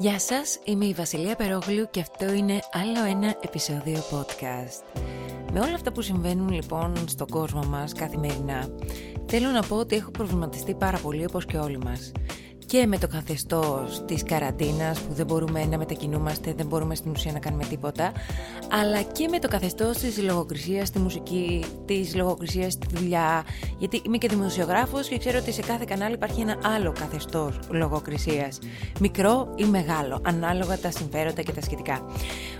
Γεια σας, είμαι η Βασιλεία Περόγλου και αυτό είναι άλλο ένα επεισόδιο podcast. Με όλα αυτά που συμβαίνουν λοιπόν στον κόσμο μας καθημερινά, θέλω να πω ότι έχω προβληματιστεί πάρα πολύ όπως και όλοι μας και με το καθεστώς της καραντίνας που δεν μπορούμε να μετακινούμαστε, δεν μπορούμε στην ουσία να κάνουμε τίποτα, αλλά και με το καθεστώς της λογοκρισίας στη μουσική, της λογοκρισίας στη δουλειά, γιατί είμαι και δημοσιογράφος και ξέρω ότι σε κάθε κανάλι υπάρχει ένα άλλο καθεστώς λογοκρισίας, μικρό ή μεγάλο, ανάλογα τα συμφέροντα και τα σχετικά.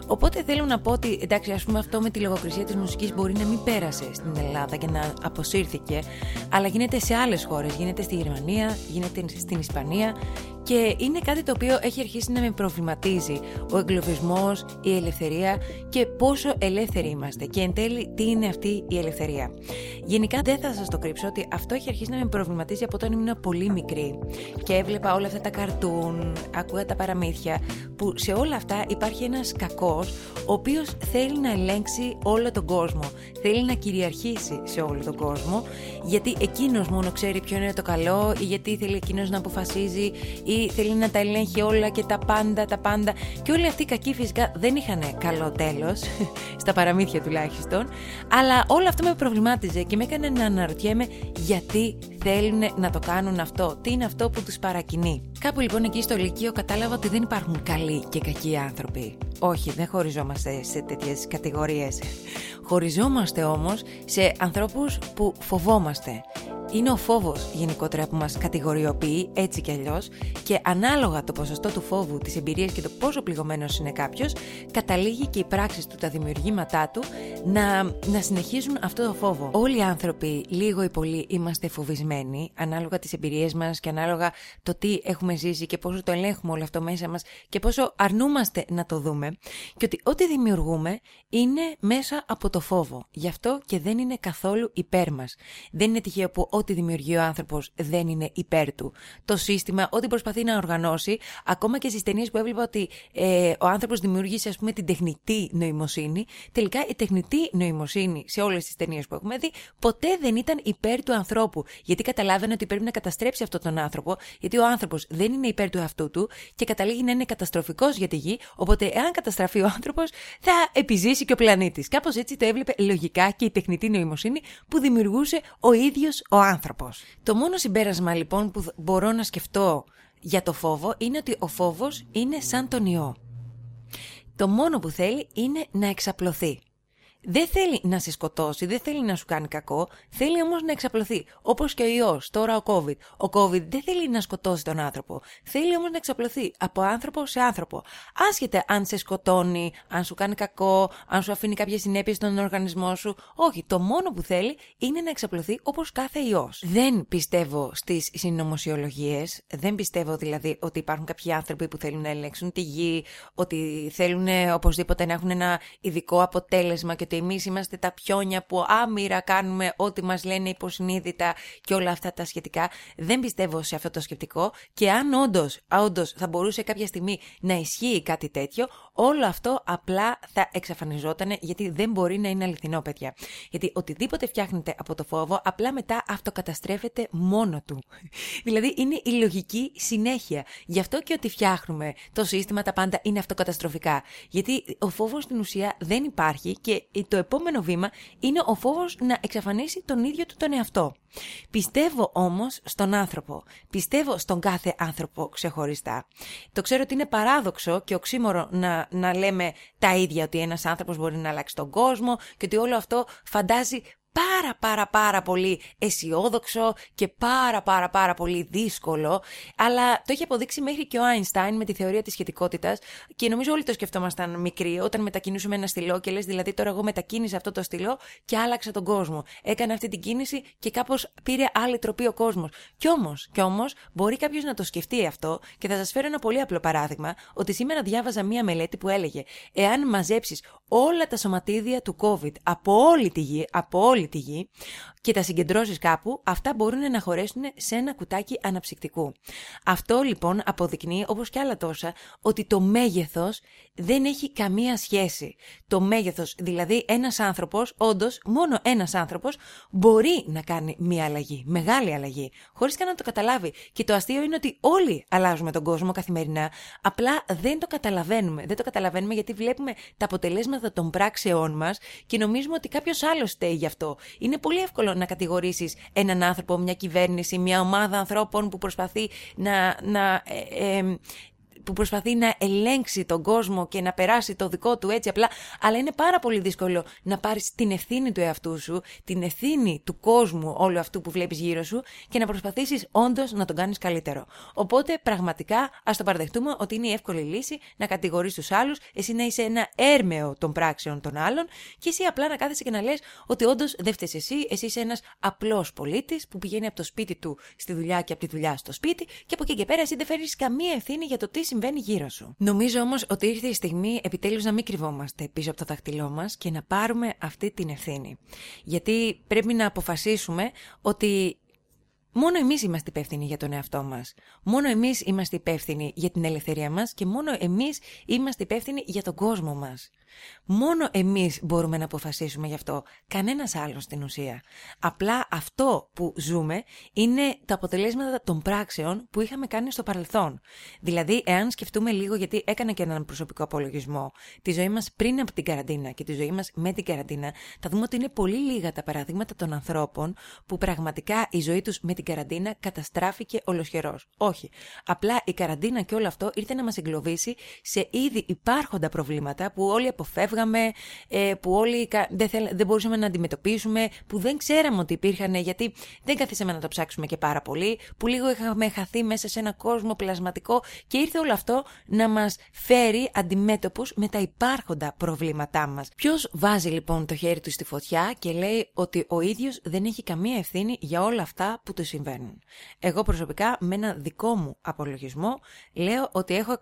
Οπότε θέλω να πω ότι εντάξει, ας πούμε αυτό με τη λογοκρισία της μουσικής μπορεί να μην πέρασε στην Ελλάδα και να αποσύρθηκε, αλλά γίνεται σε άλλες χώρες. Γίνεται στη Γερμανία, γίνεται στην Ισπανία Yeah. Και είναι κάτι το οποίο έχει αρχίσει να με προβληματίζει. Ο εγκλωβισμός, η ελευθερία και πόσο ελεύθεροι είμαστε. Και εν τέλει, τι είναι αυτή η ελευθερία. Γενικά, δεν θα σας το κρύψω ότι αυτό έχει αρχίσει να με προβληματίζει από όταν ήμουν πολύ μικρή. Και έβλεπα όλα αυτά τα καρτούν, ακούγα τα παραμύθια, που σε όλα αυτά υπάρχει ένας κακός, ο οποίος θέλει να ελέγξει όλο τον κόσμο. Θέλει να κυριαρχήσει σε όλο τον κόσμο, γιατί εκείνος μόνο ξέρει ποιο είναι το καλό, ή γιατί θέλει εκείνος να αποφασίζει, ή θέλει να τα ελέγχει όλα και τα πάντα, τα πάντα. Και όλοι αυτοί οι κακοί φυσικά δεν είχαν καλό τέλος, στα παραμύθια τουλάχιστον. Αλλά όλο αυτό με προβλημάτιζε και με έκανε να αναρωτιέμαι γιατί θέλουν να το κάνουν αυτό. Τι είναι αυτό που τους παρακινεί. Κάπου λοιπόν εκεί στο Λυκείο κατάλαβα ότι δεν υπάρχουν καλοί και κακοί άνθρωποι. Όχι, δεν χωριζόμαστε σε τέτοιες κατηγορίες. Χωριζόμαστε όμως σε ανθρώπους που φοβόμαστε είναι ο φόβος γενικότερα που μας κατηγοριοποιεί έτσι κι αλλιώς και ανάλογα το ποσοστό του φόβου, τη εμπειρία και το πόσο πληγωμένος είναι κάποιος, καταλήγει και οι πράξεις του, τα δημιουργήματά του να, να συνεχίζουν αυτό το φόβο. Όλοι οι άνθρωποι, λίγο ή πολύ, είμαστε φοβισμένοι, ανάλογα τις εμπειρίες μας και ανάλογα το τι έχουμε ζήσει και πόσο το ελέγχουμε όλο αυτό μέσα μας και πόσο αρνούμαστε να το δούμε. Και ότι ό,τι δημιουργούμε είναι μέσα από το φόβο. Γι' αυτό και δεν είναι καθόλου υπέρ μας. Δεν είναι τυχαίο που ό,τι δημιουργεί ο άνθρωπος δεν είναι υπέρ του. Το σύστημα, ό,τι προσπαθεί να οργανώσει, ακόμα και στις ταινίες που έβλεπα ότι ε, ο άνθρωπος δημιούργησε, ας πούμε, την τεχνητή νοημοσύνη, τελικά η τεχνητή νοημοσύνη σε όλες τις ταινίες που έχουμε δει ποτέ δεν ήταν υπέρ του ανθρώπου. Γιατί καταλάβαινε ότι πρέπει να καταστρέψει αυτόν τον άνθρωπο, γιατί ο άνθρωπος δεν είναι υπέρ του εαυτού του και καταλήγει να είναι καταστροφικός για τη γη. Οπότε, εάν καταστραφεί ο άνθρωπος, θα επιζήσει και ο πλανήτης. Κάπως έτσι το έβλεπε λογικά και η τεχνητή νοημοσύνη που δημιουργούσε ο ίδιος ο άνθρωπος. Το μόνο συμπέρασμα λοιπόν που μπορώ να σκεφτώ για το φόβο είναι ότι ο φόβος είναι σαν τον ιό. Το μόνο που θέλει είναι να εξαπλωθεί δεν θέλει να σε σκοτώσει, δεν θέλει να σου κάνει κακό, θέλει όμως να εξαπλωθεί. Όπως και ο ιός, τώρα ο COVID. Ο COVID δεν θέλει να σκοτώσει τον άνθρωπο. Θέλει όμως να εξαπλωθεί από άνθρωπο σε άνθρωπο. Άσχετα αν σε σκοτώνει, αν σου κάνει κακό, αν σου αφήνει κάποιες συνέπειες στον οργανισμό σου. Όχι, το μόνο που θέλει είναι να εξαπλωθεί όπως κάθε ιός. Δεν πιστεύω στις συνωμοσιολογίες. Δεν πιστεύω δηλαδή ότι υπάρχουν κάποιοι άνθρωποι που θέλουν να ελέγξουν τη γη, ότι θέλουν οπωσδήποτε να έχουν ένα ειδικό αποτέλεσμα και ότι εμείς είμαστε τα πιόνια που άμυρα κάνουμε ό,τι μας λένε υποσυνείδητα και όλα αυτά τα σχετικά. Δεν πιστεύω σε αυτό το σκεπτικό και αν όντως όντως θα μπορούσε κάποια στιγμή να ισχύει κάτι τέτοιο, όλο αυτό απλά θα εξαφανιζόταν γιατί δεν μπορεί να είναι αληθινό, παιδιά. Γιατί οτιδήποτε φτιάχνεται από το φόβο, απλά μετά αυτοκαταστρέφεται μόνο του. δηλαδή είναι η λογική συνέχεια. Γι' αυτό και ότι φτιάχνουμε το σύστημα, τα πάντα είναι αυτοκαταστροφικά. Γιατί ο φόβος στην ουσία δεν υπάρχει και το επόμενο βήμα είναι ο φόβος να εξαφανίσει τον ίδιο του τον εαυτό. Πιστεύω όμως στον άνθρωπο. Πιστεύω στον κάθε άνθρωπο ξεχωριστά. Το ξέρω ότι είναι παράδοξο και οξύμορο να, να λέμε τα ίδια ότι ένας άνθρωπος μπορεί να αλλάξει τον κόσμο και ότι όλο αυτό φαντάζει πάρα πάρα πάρα πολύ αισιόδοξο και πάρα πάρα πάρα πολύ δύσκολο, αλλά το έχει αποδείξει μέχρι και ο Άινστάιν με τη θεωρία της σχετικότητας και νομίζω όλοι το σκεφτόμασταν μικροί όταν μετακινούσαμε ένα στυλό και λες δηλαδή τώρα εγώ μετακίνησα αυτό το στυλό και άλλαξα τον κόσμο. Έκανα αυτή την κίνηση και κάπως πήρε άλλη τροπή ο κόσμος. Κι όμως, κι όμως μπορεί κάποιος να το σκεφτεί αυτό και θα σας φέρω ένα πολύ απλό παράδειγμα ότι σήμερα διάβαζα μία μελέτη που έλεγε εάν μαζέψεις όλα τα σωματίδια του COVID από όλη τη γη, από όλη όλη τη γη και τα συγκεντρώσεις κάπου, αυτά μπορούν να χωρέσουν σε ένα κουτάκι αναψυκτικού. Αυτό λοιπόν αποδεικνύει, όπως και άλλα τόσα, ότι το μέγεθος δεν έχει καμία σχέση. Το μέγεθος, δηλαδή ένας άνθρωπος, όντως μόνο ένας άνθρωπος, μπορεί να κάνει μία αλλαγή, μεγάλη αλλαγή, χωρίς καν να το καταλάβει. Και το αστείο είναι ότι όλοι αλλάζουμε τον κόσμο καθημερινά, απλά δεν το καταλαβαίνουμε. Δεν το καταλαβαίνουμε γιατί βλέπουμε τα αποτελέσματα των πράξεών μας και νομίζουμε ότι κάποιος άλλος φταίει γι' αυτό. Είναι πολύ εύκολο να κατηγορήσεις έναν άνθρωπο, μια κυβέρνηση, μια ομάδα ανθρώπων που προσπαθεί να, να ε, ε, που προσπαθεί να ελέγξει τον κόσμο και να περάσει το δικό του έτσι απλά, αλλά είναι πάρα πολύ δύσκολο να πάρεις την ευθύνη του εαυτού σου, την ευθύνη του κόσμου όλου αυτού που βλέπεις γύρω σου και να προσπαθήσεις όντως να τον κάνεις καλύτερο. Οπότε πραγματικά ας το παραδεχτούμε ότι είναι η εύκολη λύση να κατηγορείς τους άλλους, εσύ να είσαι ένα έρμεο των πράξεων των άλλων και εσύ απλά να κάθεσαι και να λες ότι όντως δεν φταίεις εσύ, εσύ είσαι ένας απλός πολίτης που πηγαίνει από το σπίτι του στη δουλειά και από τη δουλειά στο σπίτι και από εκεί και πέρα εσύ δεν φέρεις καμία ευθύνη για το τι συμβαίνει γύρω σου. Νομίζω όμως ότι ήρθε η στιγμή επιτέλους να μην κρυβόμαστε πίσω από το δάχτυλό μας και να πάρουμε αυτή την ευθύνη. Γιατί πρέπει να αποφασίσουμε ότι Μόνο εμείς είμαστε υπεύθυνοι για τον εαυτό μας. Μόνο εμείς είμαστε υπεύθυνοι για την ελευθερία μας και μόνο εμείς είμαστε υπεύθυνοι για τον κόσμο μας. Μόνο εμείς μπορούμε να αποφασίσουμε γι' αυτό, κανένας άλλος στην ουσία. Απλά αυτό που ζούμε είναι τα αποτελέσματα των πράξεων που είχαμε κάνει στο παρελθόν. Δηλαδή, εάν σκεφτούμε λίγο, γιατί έκανα και έναν προσωπικό απολογισμό, τη ζωή μας πριν από την καραντίνα και τη ζωή μας με την καραντίνα, θα δούμε ότι είναι πολύ λίγα τα παραδείγματα των ανθρώπων που πραγματικά η ζωή τους με την καραντίνα καταστράφηκε ολοσχερός. Όχι. Απλά η καραντίνα και όλο αυτό ήρθε να μας εγκλωβίσει σε ήδη υπάρχοντα προβλήματα που όλοι αποφεύγαμε, ε, που όλοι δεν, θέλ, δεν μπορούσαμε να αντιμετωπίσουμε, που δεν ξέραμε ότι υπήρχαν γιατί δεν καθίσαμε να το ψάξουμε και πάρα πολύ, που λίγο είχαμε χαθεί μέσα σε ένα κόσμο πλασματικό και ήρθε όλο αυτό να μας φέρει αντιμέτωπους με τα υπάρχοντα προβλήματά μας. Ποιος βάζει λοιπόν το χέρι του στη φωτιά και λέει ότι ο ίδιος δεν έχει καμία ευθύνη για όλα αυτά που του συμβαίνουν; Εγώ προσωπικά με ένα δικό μου απολογισμό λέω ότι έχω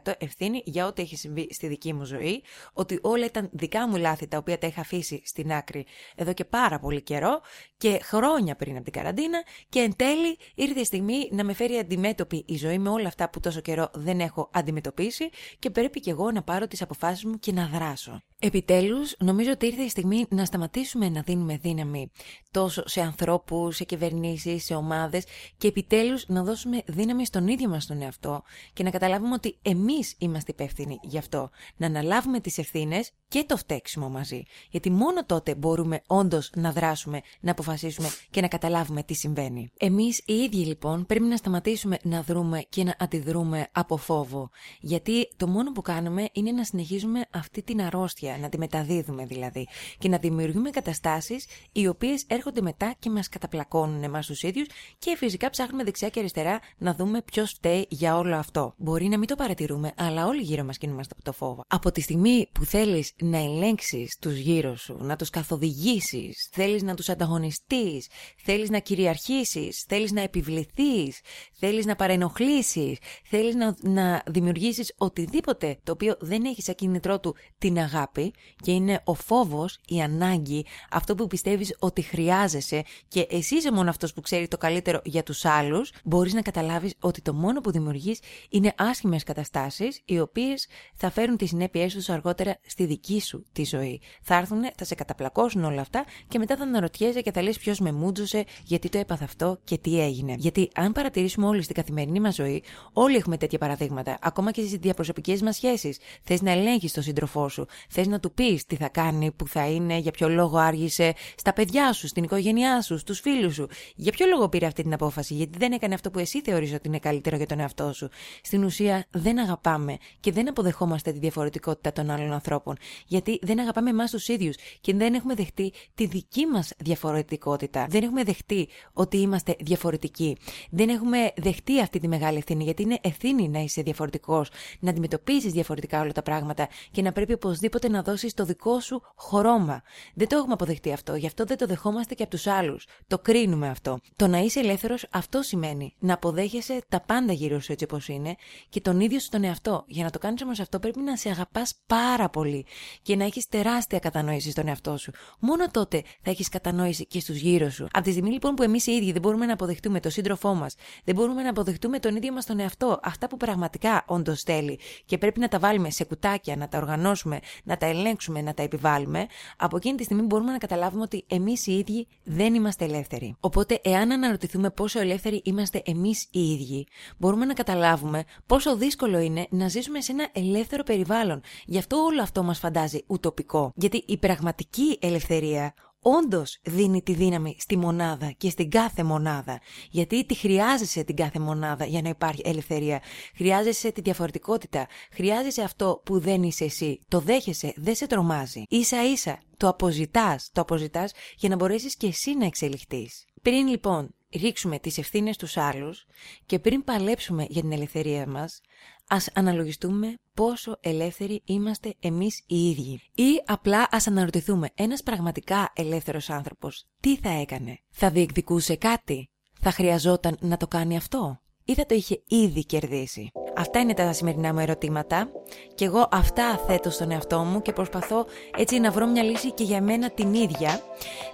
100% ευθύνη για ό,τι έχει συμβεί στη δική μου ζωή, ότι όλα ήταν δικά μου λάθη τα οποία τα είχα αφήσει στην άκρη εδώ και πάρα πολύ καιρό και χρόνια πριν από την καραντίνα και εν τέλει ήρθε η στιγμή να με φέρει αντιμέτωπη η ζωή με όλα αυτά που τόσο καιρό δεν έχω αντιμετωπίσει και πρέπει και εγώ να πάρω τις αποφάσεις μου και να δράσω. Επιτέλους, νομίζω ότι ήρθε η στιγμή να σταματήσουμε να δίνουμε δύναμη τόσο σε ανθρώπους, σε κυβερνήσεις, σε ομάδες και επιτέλους να δώσουμε δύναμη στον ίδιο μας τον εαυτό και να καταλάβουμε ότι εμείς είμαστε υπεύθυνοι γι' αυτό. Να αναλάβουμε τις ευθύνες και το φταίξιμο μαζί. Γιατί μόνο τότε μπορούμε όντως να δράσουμε, να αποφασίσουμε και να καταλάβουμε τι συμβαίνει. Εμείς οι ίδιοι λοιπόν πρέπει να σταματήσουμε να δρούμε και να αντιδρούμε από φόβο. Γιατί το μόνο που κάνουμε είναι να συνεχίζουμε αυτή την αρρώστια, να τη μεταδίδουμε δηλαδή. Και να δημιουργούμε καταστάσεις οι οποίες έρχονται μετά και μας καταπλακώνουν εμάς τους ίδιους και φυσικά ψάχνουμε δεξιά και αριστερά να δούμε ποιος φταίει για όλο αυτό. Μπορεί να μην το παρατηρούμε, αλλά όλοι γύρω μας κινούμαστε από το φόβο. Από τη στιγμή που θέλεις να ελέγξεις τους γύρω σου, να τους καθοδηγήσεις, θέλεις να τους ανταγωνιστείς, θέλεις να κυριαρχήσεις, θέλεις να επιβληθείς, θέλεις να παρενοχλήσεις, θέλεις να, να δημιουργήσεις οτιδήποτε το οποίο δεν έχει σαν κίνητρό του την αγάπη και είναι ο φόβος, η ανάγκη, αυτό που πιστεύεις ότι χρειάζεσαι και εσύ είσαι μόνο αυτός που ξέρει το καλύτερο για τους άλλους, μπορείς να καταλάβεις ότι το μόνο που δημιουργείς είναι άσχημες καταστάσεις οι οποίες θα φέρουν τις συνέπειές τους αργότερα στη δική σου τη ζωή. Θα έρθουν, θα σε καταπλακώσουν όλα αυτά και μετά θα αναρωτιέσαι και θα λες ποιος με μούντζωσε, γιατί το έπαθα αυτό και τι έγινε. Γιατί αν παρατηρήσουμε όλοι στην καθημερινή μας ζωή, όλοι έχουμε τέτοια παραδείγματα. Ακόμα και στις διαπροσωπικές μας σχέσεις. Θες να ελέγχεις τον σύντροφό σου. Θες να του πεις τι θα κάνει, που θα είναι, για ποιο λόγο άργησε στα παιδιά σου, στην οικογένειά σου, στους φίλους σου. Για ποιο λόγο πήρε αυτή την απόφαση, γιατί δεν έκανε αυτό που εσύ θεωρείς ότι είναι καλύτερο για τον εαυτό σου. Στην ουσία δεν αγαπάμε και δεν αποδεχόμαστε τη διαφορετικότητα των άλλων ανθρώπων, γιατί δεν αγαπάμε εμάς τους ίδιους και δεν έχουμε δεχτεί τη δική μας διαφορετικότητα. Δεν έχουμε δεχτεί ότι είμαστε διαφορετικοί. Δεν έχουμε δεχτεί αυτή τη μεγάλη ευθύνη, γιατί είναι ευθύνη να είσαι διαφορετικός, να αντιμετωπίζει διαφορετικά όλα τα πράγματα και να πρέπει οπωσδήποτε να δώσεις το δικό σου χρώμα. Δεν το έχουμε αποδεχτεί αυτό, γι' αυτό δεν το δεχόμαστε και από τους άλλους. Το κρίνουμε αυτό. Το να είσαι ελεύθερος, αυτό σημαίνει να αποδέχεσαι τα πάντα γύρω σου έτσι όπως είναι και τον ίδιο σου τον εαυτό. Για να το κάνεις όμως αυτό, πρέπει να σε αγαπάς πάρα πολύ. και να έχεις τεράστια κατανόηση στον εαυτό σου. Μόνο τότε θα έχεις κατανόηση και στους γύρω σου. Από τη στιγμή λοιπόν που εμείς οι ίδιοι δεν μπορούμε να αποδεχτούμε τον σύντροφό μας, δεν μπορούμε να αποδεχτούμε τον ίδιο μας τον εαυτό, αυτά που πραγματικά όντως θέλει και πρέπει να τα βάλουμε σε κουτάκια, να τα οργανώσουμε, να τα ελέγξουμε, να τα επιβάλλουμε, από εκείνη τη στιγμή μπορούμε να καταλάβουμε ότι εμείς οι ίδιοι δεν είμαστε ελεύθεροι. Οπότε, εάν αναρωτηθούμε πόσο ελεύθεροι είμαστε εμείς οι ίδιοι, μπορούμε να καταλάβουμε πόσο δύσκολο είναι να ζήσουμε σε ένα ελεύθερο περιβάλλον. Γι' αυτό όλο αυτό μας φαντάζει ουτοπικό. Γιατί η πραγματική ελευθερία όντως δίνει τη δύναμη στη μονάδα και στην κάθε μονάδα. Γιατί τη χρειάζεσαι την κάθε μονάδα για να υπάρχει ελευθερία. Χρειάζεσαι τη διαφορετικότητα. Χρειάζεσαι αυτό που δεν είσαι εσύ. Το δέχεσαι, δεν σε τρομάζει. σα ίσα το αποζητάς, το αποζητάς για να μπορέσεις και εσύ να εξελιχθείς. Πριν λοιπόν ρίξουμε τις ευθύνες στους άλλους και πριν παλέψουμε για την ελευθερία μας, ας αναλογιστούμε πόσο ελεύθεροι είμαστε εμείς οι ίδιοι. Ή απλά ας αναρωτηθούμε, ένας πραγματικά ελεύθερος άνθρωπος τι θα έκανε, θα διεκδικούσε κάτι, θα χρειαζόταν να το κάνει αυτό; Ή θα το είχε ήδη κερδίσει; Αυτά είναι τα σημερινά μου ερωτήματα και εγώ αυτά θέτω στον εαυτό μου και προσπαθώ έτσι να βρω μια λύση και για μένα την ίδια.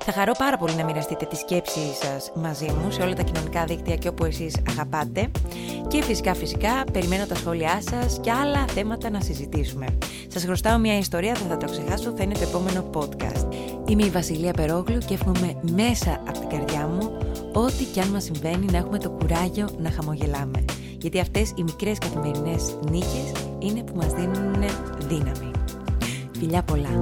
Θα χαρώ πάρα πολύ να μοιραστείτε τις σκέψεις σας μαζί μου σε όλα τα κοινωνικά δίκτυα και όπου εσείς αγαπάτε και φυσικά φυσικά περιμένω τα σχόλιά σας και άλλα θέματα να συζητήσουμε. Σας χρωστάω μια ιστορία, δεν θα το ξεχάσω, θα είναι το επόμενο podcast. Είμαι η Βασιλεία Περόγλου και εύχομαι μέσα από την καρδιά μου ό,τι και αν μας συμβαίνει να έχουμε το κουράγιο να χαμογελάμε. Γιατί αυτές οι μικρές καθημερινές νίκες είναι που μας δίνουν δύναμη. Φιλιά πολλά!